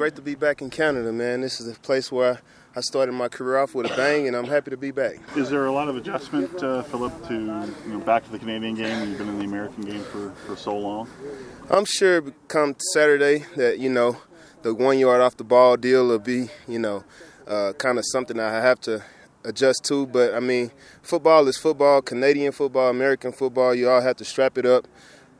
great to be back in Canada, man. This is a place where I started my career off with a bang, and I'm happy to be back. Is there a lot of adjustment, uh, Philip, to you know, back to the Canadian game? You've been in the American game for, for so long. I'm sure come Saturday that you know the one yard off the ball deal will be you know uh, kind of something I have to adjust to. But I mean, football is football. Canadian football, American football. You all have to strap it up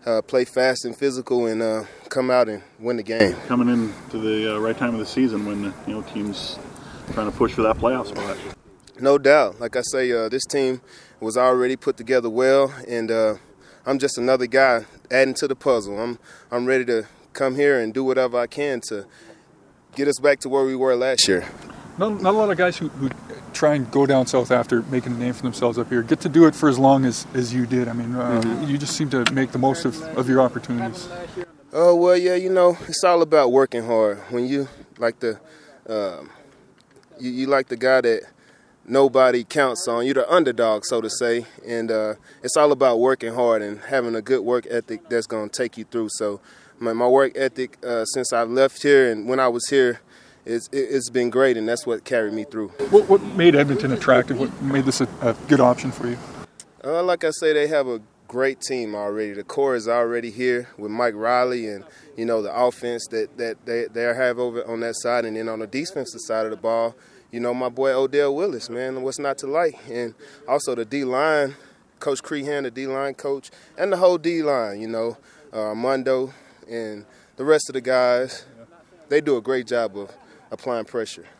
uh, play fast and physical, and uh, come out and win the game. Coming into the uh, right time of the season when you know teams trying to push for that playoff spot. No doubt. Like I say, uh, this team was already put together well, and uh, I'm just another guy adding to the puzzle. I'm I'm ready to come here and do whatever I can to get us back to where we were last year. Not, not a lot of guys who, who try and go down south after making a name for themselves up here get to do it for as long as, as you did. I mean, uh, mm-hmm. you just seem to make the most of, of your opportunities. Oh well, yeah, you know, it's all about working hard. When you like the, um, you, you like the guy that nobody counts on. You're the underdog, so to say, and uh, it's all about working hard and having a good work ethic that's going to take you through. So, my, my work ethic uh, since I left here and when I was here it's, it's been great, and that's what carried me through. What, what made Edmonton attractive? What made this a, a good option for you? Uh, like I say, they have a great team already. The core is already here with Mike Reilly and you know the offense that that they, they have over on that side, and then on the defensive side of the ball, you know my boy Odell Willis, man, what's not to like, and also the D line, Coach Crehan, the D line coach, and the whole D line, you know, uh, Almondo and the rest of the guys, they do a great job of applying pressure.